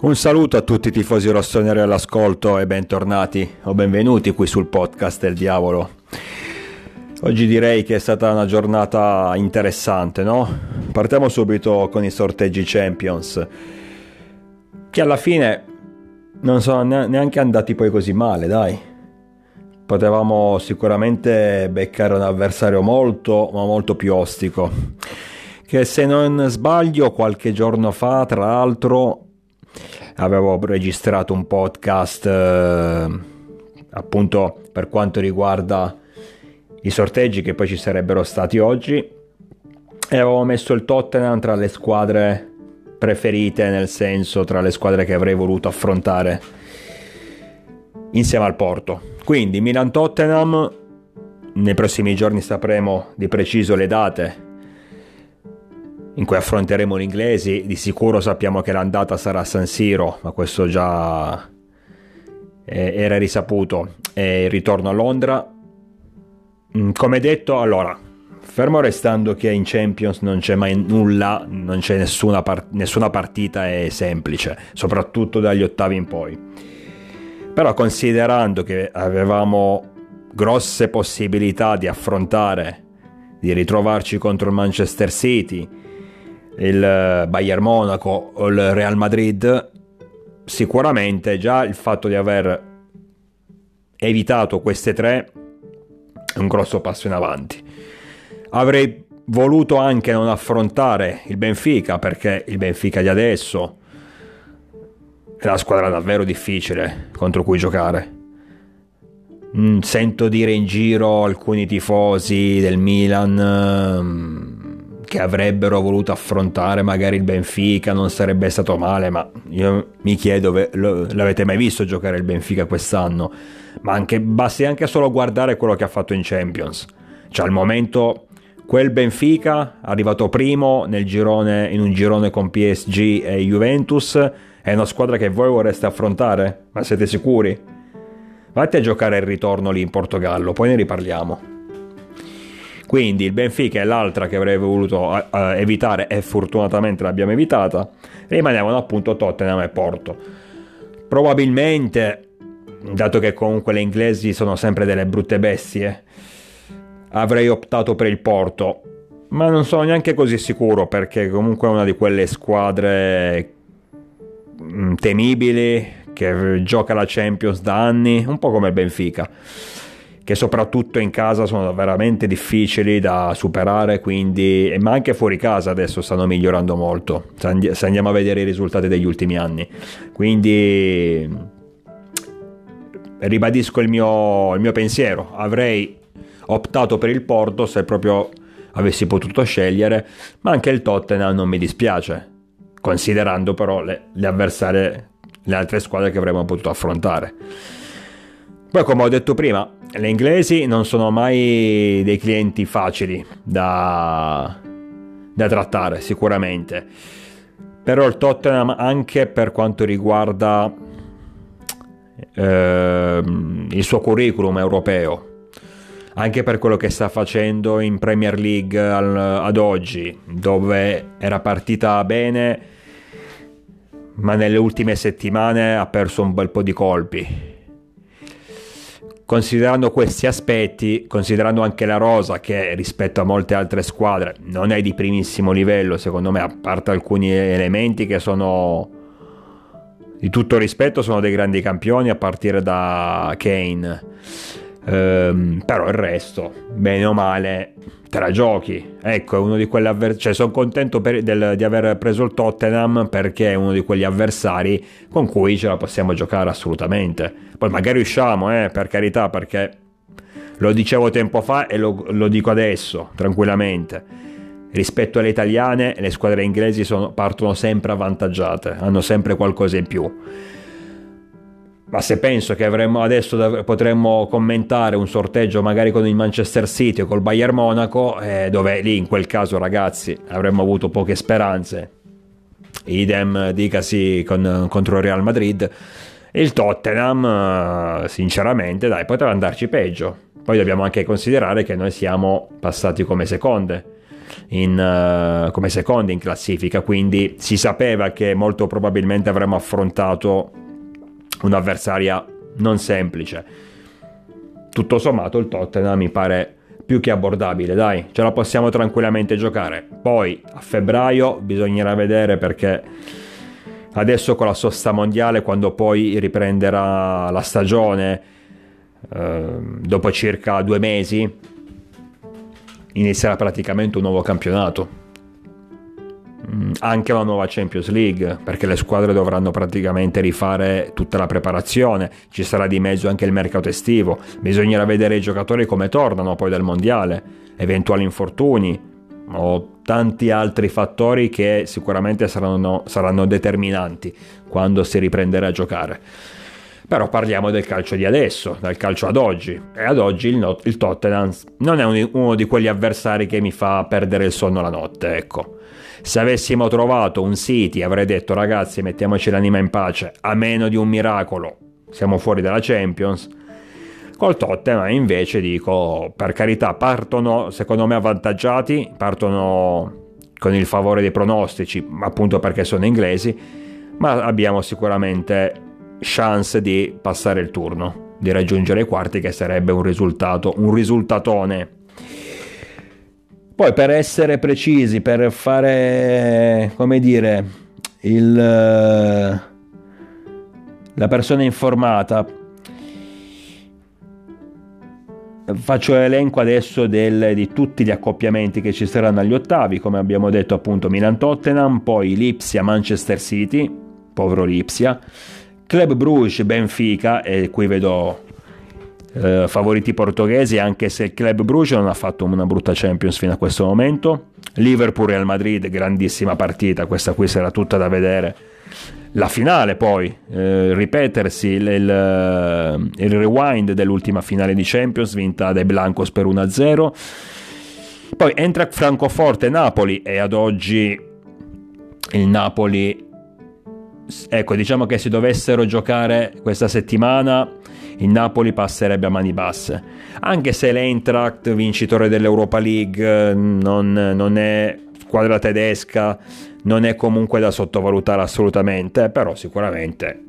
Un saluto a tutti i tifosi rossoneri all'ascolto e bentornati o benvenuti qui sul podcast del diavolo. Oggi direi che è stata una giornata interessante, no? Partiamo subito con i sorteggi Champions, che alla fine non sono neanche andati poi così male, dai. Potevamo sicuramente beccare un avversario molto, ma molto più ostico. Che se non sbaglio, qualche giorno fa, tra l'altro, avevo registrato un podcast eh, appunto per quanto riguarda i sorteggi che poi ci sarebbero stati oggi. E avevo messo il Tottenham tra le squadre preferite nel senso tra le squadre che avrei voluto affrontare insieme al Porto. Quindi Milan-Tottenham nei prossimi giorni sapremo di preciso le date in cui affronteremo gli inglesi. Di sicuro sappiamo che l'andata sarà a San Siro, ma questo già era risaputo. E il ritorno a Londra. Mm, come detto, allora, fermo restando che in Champions non c'è mai nulla, non c'è nessuna, part- nessuna partita è semplice, soprattutto dagli ottavi in poi. Però considerando che avevamo grosse possibilità di affrontare, di ritrovarci contro il Manchester City, il eh, Bayern Monaco o il Real Madrid, sicuramente già il fatto di aver evitato queste tre è un grosso passo in avanti. Avrei voluto anche non affrontare il Benfica perché il Benfica di adesso è una squadra davvero difficile contro cui giocare. Mm, sento dire in giro alcuni tifosi del Milan mm, che avrebbero voluto affrontare magari il Benfica, non sarebbe stato male, ma io mi chiedo, l'avete mai visto giocare il Benfica quest'anno? Ma anche, basti anche solo guardare quello che ha fatto in Champions. Cioè al momento quel Benfica, arrivato primo girone, in un girone con PSG e Juventus, è una squadra che voi vorreste affrontare? Ma siete sicuri? Vatti a giocare il ritorno lì in Portogallo, poi ne riparliamo. Quindi il Benfica è l'altra che avrei voluto uh, evitare e fortunatamente l'abbiamo evitata. Rimanevano appunto Tottenham e Porto. Probabilmente, dato che comunque le inglesi sono sempre delle brutte bestie, avrei optato per il Porto. Ma non sono neanche così sicuro perché comunque è una di quelle squadre temibili che gioca la Champions da anni, un po' come il Benfica che soprattutto in casa sono veramente difficili da superare, quindi, ma anche fuori casa adesso stanno migliorando molto, se andiamo a vedere i risultati degli ultimi anni. Quindi ribadisco il mio, il mio pensiero, avrei optato per il Porto se proprio avessi potuto scegliere, ma anche il Tottenham non mi dispiace, considerando però le, le avversarie, le altre squadre che avremmo potuto affrontare. Poi come ho detto prima, le inglesi non sono mai dei clienti facili da, da trattare, sicuramente. Però il Tottenham anche per quanto riguarda eh, il suo curriculum europeo, anche per quello che sta facendo in Premier League al, ad oggi, dove era partita bene, ma nelle ultime settimane ha perso un bel po' di colpi Considerando questi aspetti, considerando anche la rosa che rispetto a molte altre squadre non è di primissimo livello, secondo me, a parte alcuni elementi che sono di tutto rispetto, sono dei grandi campioni a partire da Kane. Ehm, però il resto, bene o male, te la giochi. Ecco, è uno di quegli avversari. Cioè, sono contento per, del, di aver preso il Tottenham perché è uno di quegli avversari con cui ce la possiamo giocare assolutamente. Poi magari usciamo, eh, per carità, perché lo dicevo tempo fa e lo, lo dico adesso, tranquillamente. Rispetto alle italiane, le squadre inglesi sono, partono sempre avvantaggiate, hanno sempre qualcosa in più ma se penso che avremmo adesso potremmo commentare un sorteggio magari con il Manchester City o col Bayern Monaco, eh, dove lì in quel caso ragazzi avremmo avuto poche speranze. Idem dicasi con, contro il Real Madrid. Il Tottenham, sinceramente, dai, poteva andarci peggio. Poi dobbiamo anche considerare che noi siamo passati come seconde. in, uh, come secondi in classifica, quindi si sapeva che molto probabilmente avremmo affrontato un'avversaria non semplice. Tutto sommato il Tottenham mi pare più che abbordabile, dai, ce la possiamo tranquillamente giocare. Poi a febbraio bisognerà vedere perché adesso con la sosta mondiale, quando poi riprenderà la stagione, eh, dopo circa due mesi, inizierà praticamente un nuovo campionato. Anche la nuova Champions League, perché le squadre dovranno praticamente rifare tutta la preparazione, ci sarà di mezzo anche il mercato estivo, bisognerà vedere i giocatori come tornano poi dal mondiale, eventuali infortuni o tanti altri fattori che sicuramente saranno, saranno determinanti quando si riprenderà a giocare. Però parliamo del calcio di adesso, del calcio ad oggi. E ad oggi il, not- il Tottenham non è uno di quegli avversari che mi fa perdere il sonno la notte, ecco. Se avessimo trovato un City avrei detto ragazzi mettiamoci l'anima in pace, a meno di un miracolo siamo fuori dalla Champions. Col Tottenham invece dico per carità partono secondo me avvantaggiati, partono con il favore dei pronostici appunto perché sono inglesi, ma abbiamo sicuramente chance di passare il turno, di raggiungere i quarti che sarebbe un risultato, un risultatone poi per essere precisi, per fare, come dire, il, la persona informata, faccio l'elenco adesso del, di tutti gli accoppiamenti che ci saranno agli ottavi, come abbiamo detto appunto Milan-Tottenham, poi Lipsia-Manchester City, povero Lipsia, Club Bruges-Benfica, e qui vedo eh, favoriti portoghesi, anche se il Club Bruges non ha fatto una brutta Champions fino a questo momento. Liverpool-Real Madrid, grandissima partita, questa qui sarà tutta da vedere. La finale poi, eh, ripetersi il, il, eh, il, rewind dell'ultima finale di Champions vinta dai Blancos per 1-0. Poi entra Francoforte-Napoli e ad oggi il Napoli ecco diciamo che se dovessero giocare questa settimana il Napoli passerebbe a mani basse. Anche se l'Eintracht, vincitore dell'Europa League, non, non è squadra tedesca, non è comunque da sottovalutare assolutamente, però sicuramente.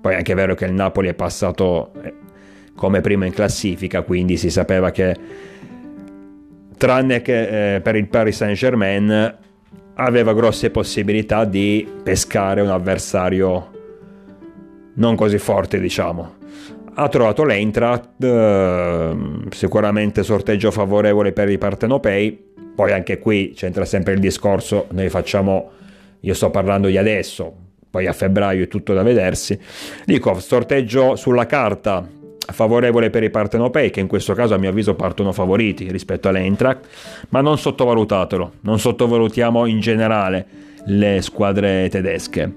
Poi è anche vero che il Napoli è passato eh, come primo in classifica, quindi si sapeva che tranne che eh, per il Paris Saint Germain aveva grosse possibilità di pescare un avversario non così forte, diciamo ha trovato l'Eintracht, eh, sicuramente sorteggio favorevole per i partenopei, poi anche qui c'entra sempre il discorso, noi facciamo, io sto parlando di adesso, poi a febbraio è tutto da vedersi, dico sorteggio sulla carta favorevole per i partenopei che in questo caso a mio avviso partono favoriti rispetto all'Eintracht, ma non sottovalutatelo, non sottovalutiamo in generale le squadre tedesche.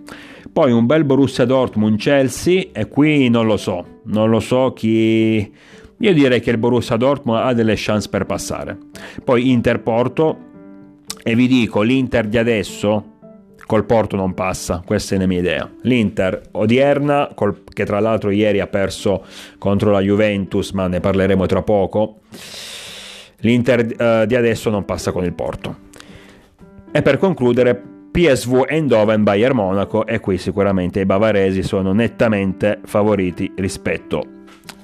Poi un bel Borussia Dortmund-Chelsea e qui non lo so, non lo so chi... Io direi che il Borussia Dortmund ha delle chance per passare. Poi Inter-Porto e vi dico, l'Inter di adesso col Porto non passa, questa è la mia idea. L'Inter odierna, col, che tra l'altro ieri ha perso contro la Juventus, ma ne parleremo tra poco, l'Inter uh, di adesso non passa con il Porto. E per concludere, PSV Eindhoven Bayern Monaco e qui sicuramente i bavaresi sono nettamente favoriti rispetto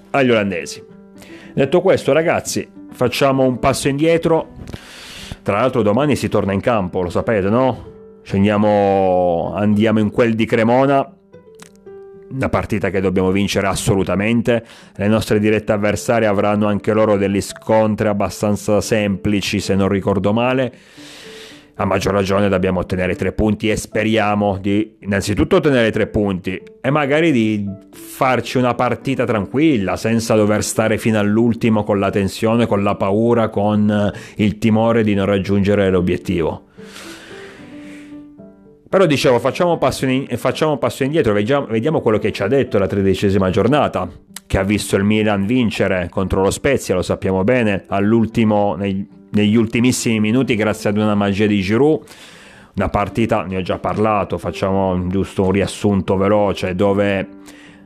agli olandesi. Detto questo ragazzi facciamo un passo indietro, tra l'altro domani si torna in campo, lo sapete no? Scendiamo, andiamo in quel di Cremona, una partita che dobbiamo vincere assolutamente. Le nostre dirette avversarie avranno anche loro degli scontri abbastanza semplici, se non ricordo male a maggior ragione dobbiamo ottenere tre punti e speriamo di innanzitutto ottenere tre punti e magari di farci una partita tranquilla senza dover stare fino all'ultimo con la tensione, con la paura, con eh, il timore di non raggiungere l'obiettivo. Però dicevo, facciamo passo, in, facciamo passo indietro, vediamo, vediamo, quello che ci ha detto la tredicesima giornata, che ha visto il Milan vincere contro lo Spezia, lo sappiamo bene, all'ultimo, nei, negli ultimissimi minuti grazie ad una magia di Giroud. Una partita, ne ho già parlato, facciamo giusto un riassunto veloce dove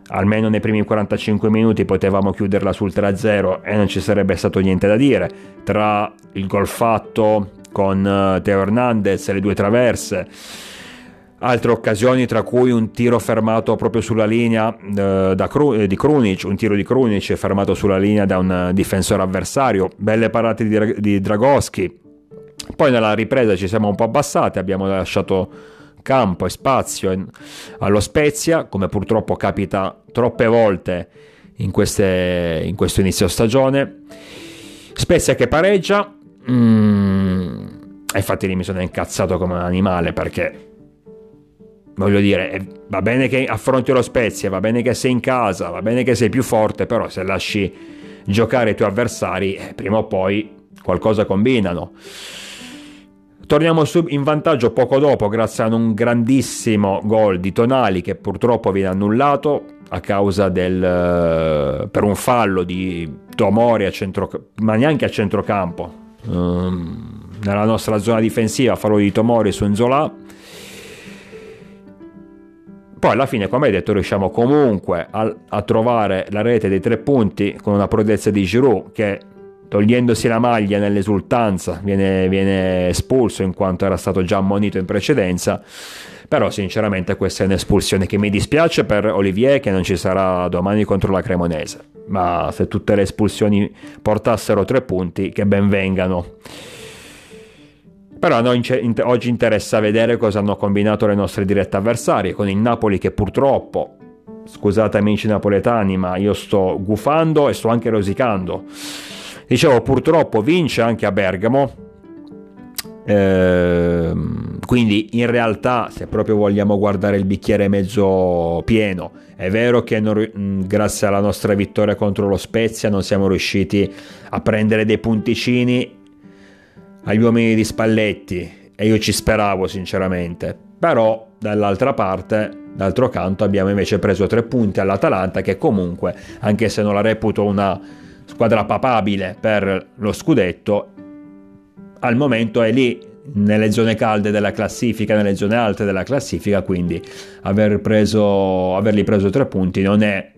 almeno nei primi 45 minuti potevamo chiuderla sul 3-0 e non ci sarebbe stato niente da dire. Tra il gol fatto con uh, Teo Hernandez e le due traverse altre occasioni tra cui un tiro fermato proprio sulla linea eh, Kru- di Krunic, un tiro di Krunic fermato sulla linea da un difensore avversario, belle parate di, di Dragoschi. Poi nella ripresa ci siamo un po' abbassati, abbiamo lasciato campo e spazio allo Spezia, come purtroppo capita troppe volte in, queste, in questo inizio stagione. Spezia che pareggia, mm, infatti lì mi sono incazzato come un animale perché voglio dire, eh, va bene che affronti lo Spezia, va bene che sei in casa, va bene che sei più forte, però se lasci giocare i tuoi avversari, eh, prima o poi qualcosa combinano. Torniamo in vantaggio poco dopo grazie a un grandissimo gol di Tonali che purtroppo viene annullato a causa del eh, per un fallo di Tomori a centro, ma neanche a centrocampo. Um, nella nostra zona difensiva fallo di Tomori su Enzola poi alla fine, come hai detto, riusciamo comunque a, a trovare la rete dei tre punti con una prodezza di Giroud che togliendosi la maglia nell'esultanza viene, viene, espulso in quanto era stato già ammonito in precedenza. Però sinceramente questa è un'espulsione che mi dispiace per Olivier che non ci sarà domani contro la Cremonese. Ma se tutte le espulsioni portassero tre punti che ben vengano però a noi oggi interessa vedere cosa hanno combinato le nostre dirette avversarie, con il Napoli che purtroppo, scusate amici napoletani, ma io sto gufando e sto anche rosicando. Dicevo, purtroppo vince anche a Bergamo, ehm, quindi in realtà se proprio vogliamo guardare il bicchiere mezzo pieno è vero che non, grazie alla nostra vittoria contro lo Spezia non siamo riusciti a prendere dei punticini agli uomini di Spalletti e io ci speravo sinceramente, però dall'altra parte, d'altro canto abbiamo invece preso tre punti all'Atalanta che comunque, anche se non la reputo una squadra papabile per lo scudetto, al momento è lì nelle zone calde della classifica, nelle zone alte della classifica, quindi aver preso, averli preso tre punti non è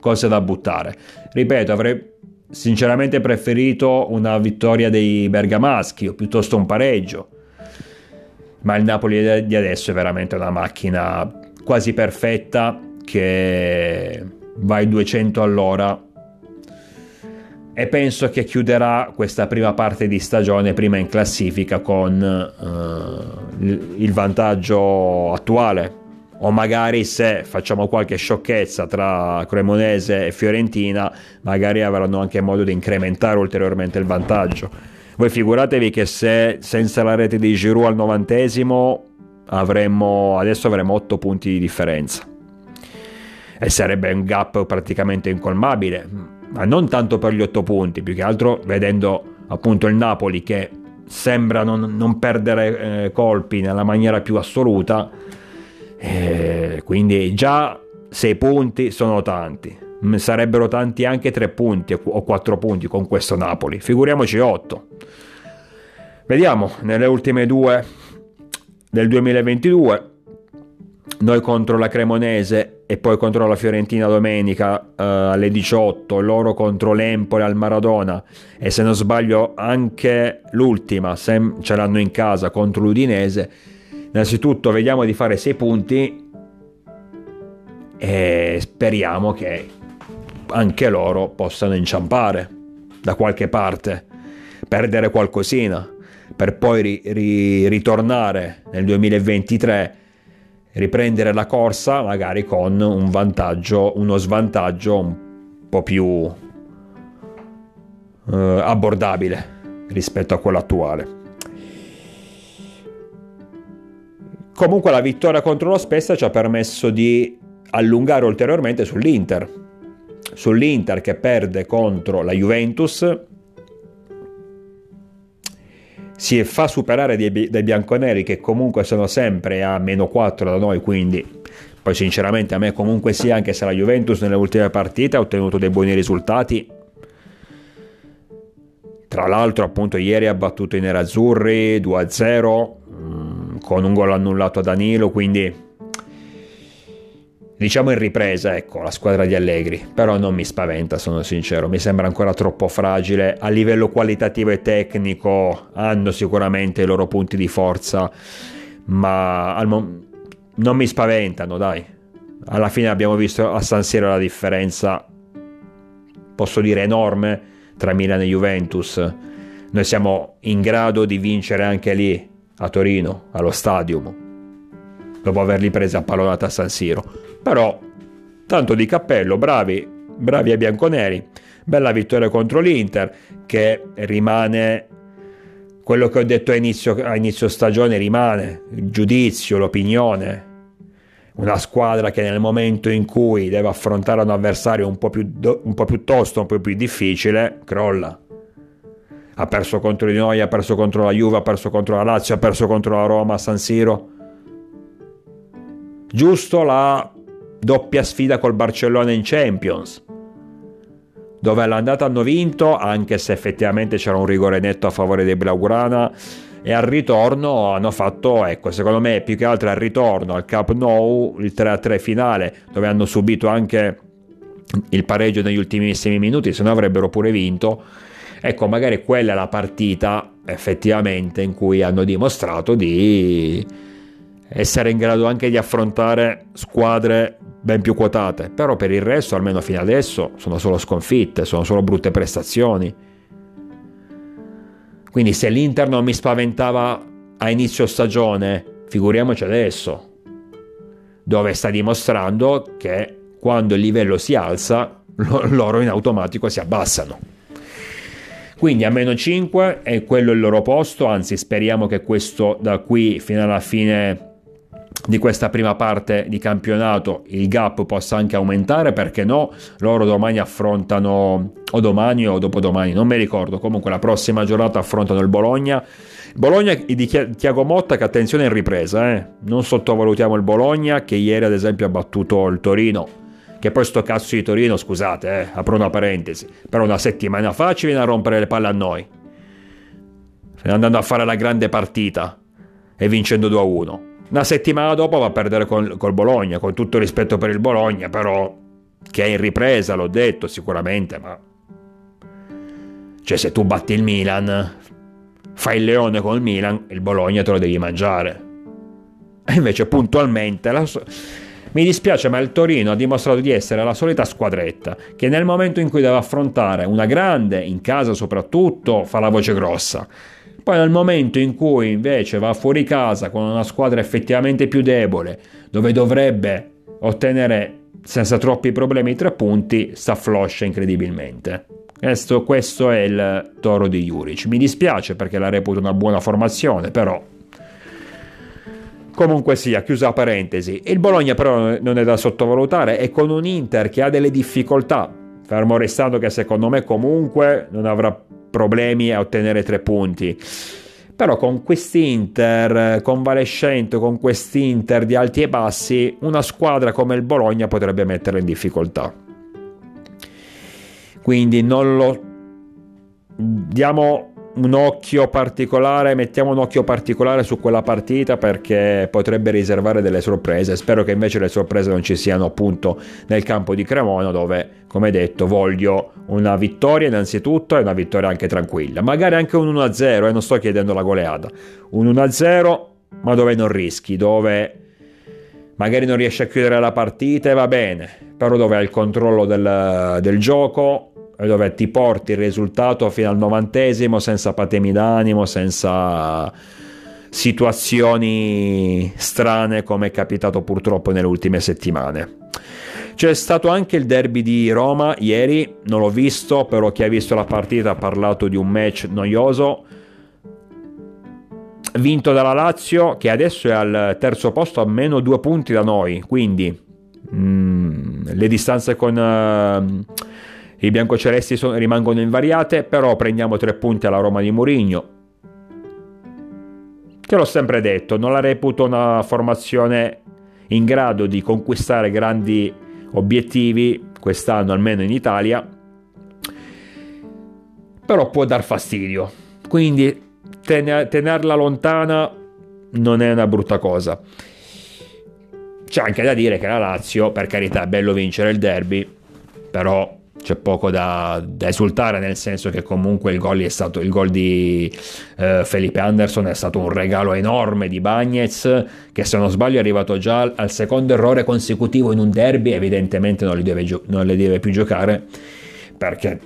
cosa da buttare. Ripeto, avrei sinceramente preferito una vittoria dei bergamaschi o piuttosto un pareggio. Ma il Napoli di adesso è veramente una macchina quasi perfetta che va ai 200 all'ora e penso che chiuderà questa prima parte di stagione prima in classifica con uh, il vantaggio attuale o magari se facciamo qualche sciocchezza tra Cremonese e Fiorentina, magari avranno anche modo di incrementare ulteriormente il vantaggio. Voi figuratevi che se senza la rete di Giroud al novantesimo avremmo, adesso avremmo 8 punti di differenza e sarebbe un gap praticamente incolmabile, ma non tanto per gli 8 punti, più che altro vedendo appunto il Napoli che sembra non, non perdere eh, colpi nella maniera più assoluta eh, quindi già 6 punti sono tanti. Mm, sarebbero tanti anche 3 punti o 4 punti con questo Napoli. Figuriamoci 8. Vediamo nelle ultime due del 2022. Noi contro la Cremonese e poi contro la Fiorentina domenica uh, alle 18, loro contro l'Empoli al Maradona e se non sbaglio anche l'ultima, se ce l'hanno in casa contro l'Udinese Innanzitutto vediamo di fare 6 punti e speriamo che anche loro possano inciampare da qualche parte, perdere qualcosina, per poi ri- ri- ritornare nel 2023, riprendere la corsa magari con un vantaggio, uno svantaggio un po' più eh, abbordabile rispetto a quello attuale. Comunque la vittoria contro lo Spezia ci ha permesso di allungare ulteriormente sull'Inter. Sull'Inter che perde contro la Juventus, si fa superare dai, bianconeri che comunque sono sempre a meno 4 da noi, quindi poi sinceramente a me comunque sia, anche se la Juventus nelle ultime partite ha ottenuto dei buoni risultati. Tra l'altro appunto ieri ha battuto i nerazzurri 2-0 con un gol annullato a Danilo, quindi diciamo in ripresa, ecco, la squadra di Allegri, però non mi spaventa, sono sincero, mi sembra ancora troppo fragile, a livello qualitativo e tecnico hanno sicuramente i loro punti di forza, ma mom- non mi spaventano, dai. Alla fine abbiamo visto a San Siro la differenza, posso dire enorme, tra Milan e Juventus. Noi siamo in grado di vincere anche lì, a Torino, allo stadium, dopo averli presi a pallonata a San Siro. Però, tanto di cappello, bravi, bravi ai bianconeri. Bella vittoria contro l'Inter, che rimane quello che ho detto a inizio, a inizio stagione, rimane il giudizio, l'opinione. Una squadra che nel momento in cui deve affrontare un avversario un po' più, un po più tosto, un po' più difficile, crolla ha perso contro di noi, ha perso contro la Juve, ha perso contro la Lazio, ha perso contro la Roma San Siro. Giusto la doppia sfida col Barcellona in Champions, dove all'andata hanno vinto, anche se effettivamente c'era un rigore netto a favore dei Blaugrana, e al ritorno hanno fatto, ecco, secondo me più che altro al ritorno al Cup Nou, il 3-3 finale, dove hanno subito anche il pareggio negli ultimissimi minuti, se no avrebbero pure vinto. Ecco, magari quella è la partita effettivamente in cui hanno dimostrato di essere in grado anche di affrontare squadre ben più quotate, però per il resto, almeno fino adesso, sono solo sconfitte, sono solo brutte prestazioni. Quindi se l'Inter non mi spaventava a inizio stagione, figuriamoci adesso, dove sta dimostrando che quando il livello si alza, loro in automatico si abbassano. Quindi a meno 5 è quello il loro posto, anzi speriamo che questo da qui fino alla fine di questa prima parte di campionato il gap possa anche aumentare perché no? Loro domani affrontano o domani o dopodomani non mi ricordo. Comunque la prossima giornata affrontano il Bologna. Bologna di Tiago Motta che attenzione in ripresa eh? non sottovalutiamo il Bologna che ieri ad esempio ha battuto il Torino che poi sto cazzo di Torino scusate eh? apro una parentesi però una settimana fa ci viene a rompere le palle a noi andando a fare la grande partita e vincendo 2 a 1 una settimana dopo va a perdere col, col Bologna, con tutto rispetto per il Bologna, però che è in ripresa, l'ho detto sicuramente, ma... Cioè se tu batti il Milan, fai il leone con il Milan, il Bologna te lo devi mangiare. E invece puntualmente... La... Mi dispiace, ma il Torino ha dimostrato di essere la solita squadretta che nel momento in cui deve affrontare una grande, in casa soprattutto, fa la voce grossa. Poi nel momento in cui invece va fuori casa con una squadra effettivamente più debole, dove dovrebbe ottenere senza troppi problemi tre punti, sta floscia incredibilmente. Questo, questo è il toro di Juric. Mi dispiace perché la reputo una buona formazione, però Comunque sia, chiusa parentesi. Il Bologna però non è da sottovalutare e con un Inter che ha delle difficoltà, fermo restando che secondo me comunque non avrà problemi a ottenere tre punti. Però con quest'Inter convalescente, con quest'Inter di alti e bassi, una squadra come il Bologna potrebbe metterla in difficoltà. Quindi non lo diamo un occhio particolare, mettiamo un occhio particolare su quella partita perché potrebbe riservare delle sorprese. Spero che invece le sorprese non ci siano appunto nel campo di Cremona dove, come detto, voglio una vittoria innanzitutto e una vittoria anche tranquilla. Magari anche un 1-0, eh, non sto chiedendo la goleata. Un 1-0 ma dove non rischi, dove magari non riesci a chiudere la partita e va bene, però dove hai il controllo del, del gioco dove ti porti il risultato fino al novantesimo senza patemi d'animo, senza situazioni strane come è capitato purtroppo nelle ultime settimane. C'è stato anche il derby di Roma ieri, non l'ho visto, però chi ha visto la partita ha parlato di un match noioso. Vinto dalla Lazio, che adesso è al terzo posto a meno due punti da noi, quindi mm, le distanze con... Uh, i biancocelesti sono, rimangono invariate, però prendiamo tre punti alla Roma di Mourinho. Che l'ho sempre detto, non la reputo una formazione in grado di conquistare grandi obiettivi quest'anno, almeno in Italia, però può dar fastidio. Quindi tenerla lontana non è una brutta cosa. C'è anche da dire che la Lazio, per carità, è bello vincere il derby, però c'è poco da, da, esultare nel senso che comunque il gol, stato, il gol di eh, Felipe Anderson è stato un regalo enorme di Bagnez che se non sbaglio è arrivato già al secondo errore consecutivo in un derby evidentemente non li deve, li deve più giocare perché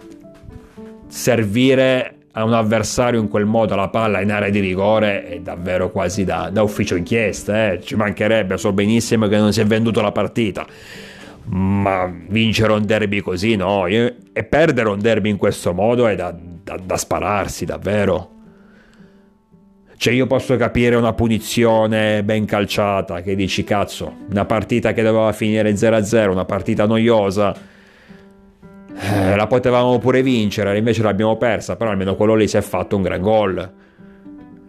servire a un avversario in quel modo la palla in area di rigore è davvero quasi da, da ufficio inchiesta eh? ci mancherebbe so benissimo che non si è venduto la partita ma vincere un derby così no, e perdere un derby in questo modo è da, da, da spararsi davvero. Cioè io posso capire una punizione ben calciata che dici cazzo, una partita che doveva finire 0-0, una partita noiosa, eh, la potevamo pure vincere, invece l'abbiamo persa, però almeno quello lì si è fatto un gran gol.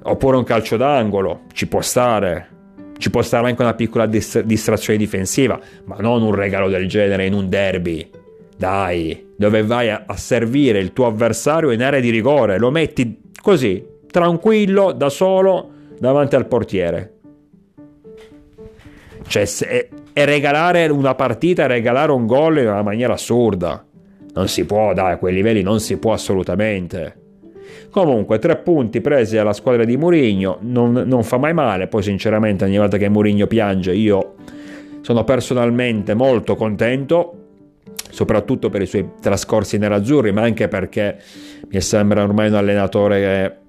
Oppure un calcio d'angolo, ci può stare, ci può stare anche una piccola dist- distrazione difensiva, ma non un regalo del genere in un derby. Dai, dove vai a, a servire il tuo avversario in area di rigore, lo metti così, tranquillo, da solo, davanti al portiere. Cioè, se, e regalare una partita regalare un gol in una maniera assurda. Non si può, dai, a quei livelli non si può assolutamente. Comunque, tre punti presi alla squadra di Murigno, non, non fa mai male. Poi, sinceramente, ogni volta che Murigno piange, io sono personalmente molto contento soprattutto per i suoi trascorsi nerazzurri, ma anche perché mi sembra ormai un allenatore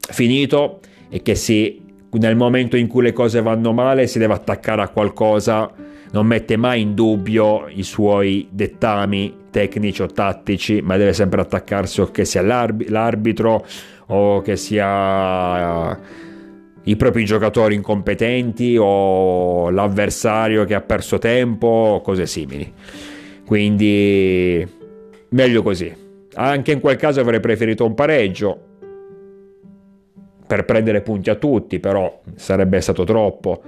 finito e che si, nel momento in cui le cose vanno male si deve attaccare a qualcosa, non mette mai in dubbio i suoi dettami tecnici o tattici, ma deve sempre attaccarsi o che sia l'arbitro o che sia i propri giocatori incompetenti o l'avversario che ha perso tempo o cose simili. Quindi meglio così. Anche in quel caso avrei preferito un pareggio per prendere punti a tutti, però sarebbe stato troppo.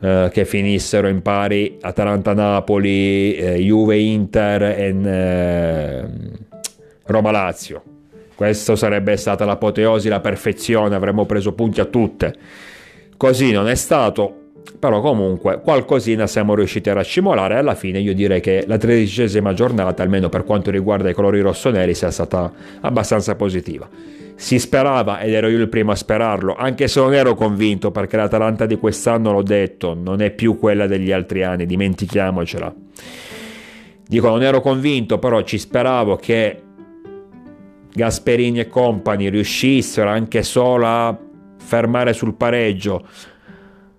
Eh, che finissero in pari Atalanta-Napoli, eh, Juve-Inter e eh, Roma-Lazio. Questa sarebbe stata l'apoteosi, la perfezione, avremmo preso punti a tutte. Così non è stato, però comunque qualcosina siamo riusciti a raccimolare alla fine io direi che la tredicesima giornata, almeno per quanto riguarda i colori rossoneri, sia stata abbastanza positiva. Si sperava, ed ero io il primo a sperarlo, anche se non ero convinto perché l'Atalanta di quest'anno, l'ho detto, non è più quella degli altri anni, dimentichiamocela. Dico, non ero convinto, però ci speravo che Gasperini e compagni riuscissero anche solo a fermare sul pareggio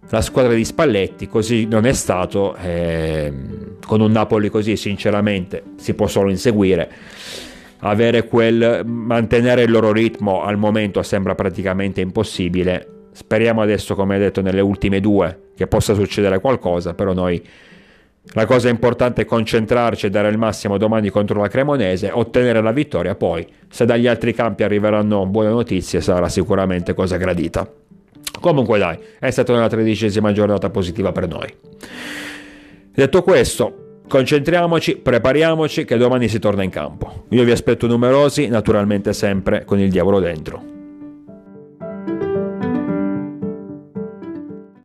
la squadra di Spalletti, così non è stato, eh, con un Napoli così sinceramente si può solo inseguire avere quel mantenere il loro ritmo al momento sembra praticamente impossibile. Speriamo adesso, come detto nelle ultime due, che possa succedere qualcosa, però noi la cosa importante è concentrarci e dare il massimo domani contro la Cremonese, ottenere la vittoria, poi se dagli altri campi arriveranno buone notizie sarà sicuramente cosa gradita. Comunque dai, è stata una tredicesima giornata positiva per noi. Detto questo, Concentriamoci, prepariamoci che domani si torna in campo. Io vi aspetto numerosi, naturalmente sempre con il diavolo dentro.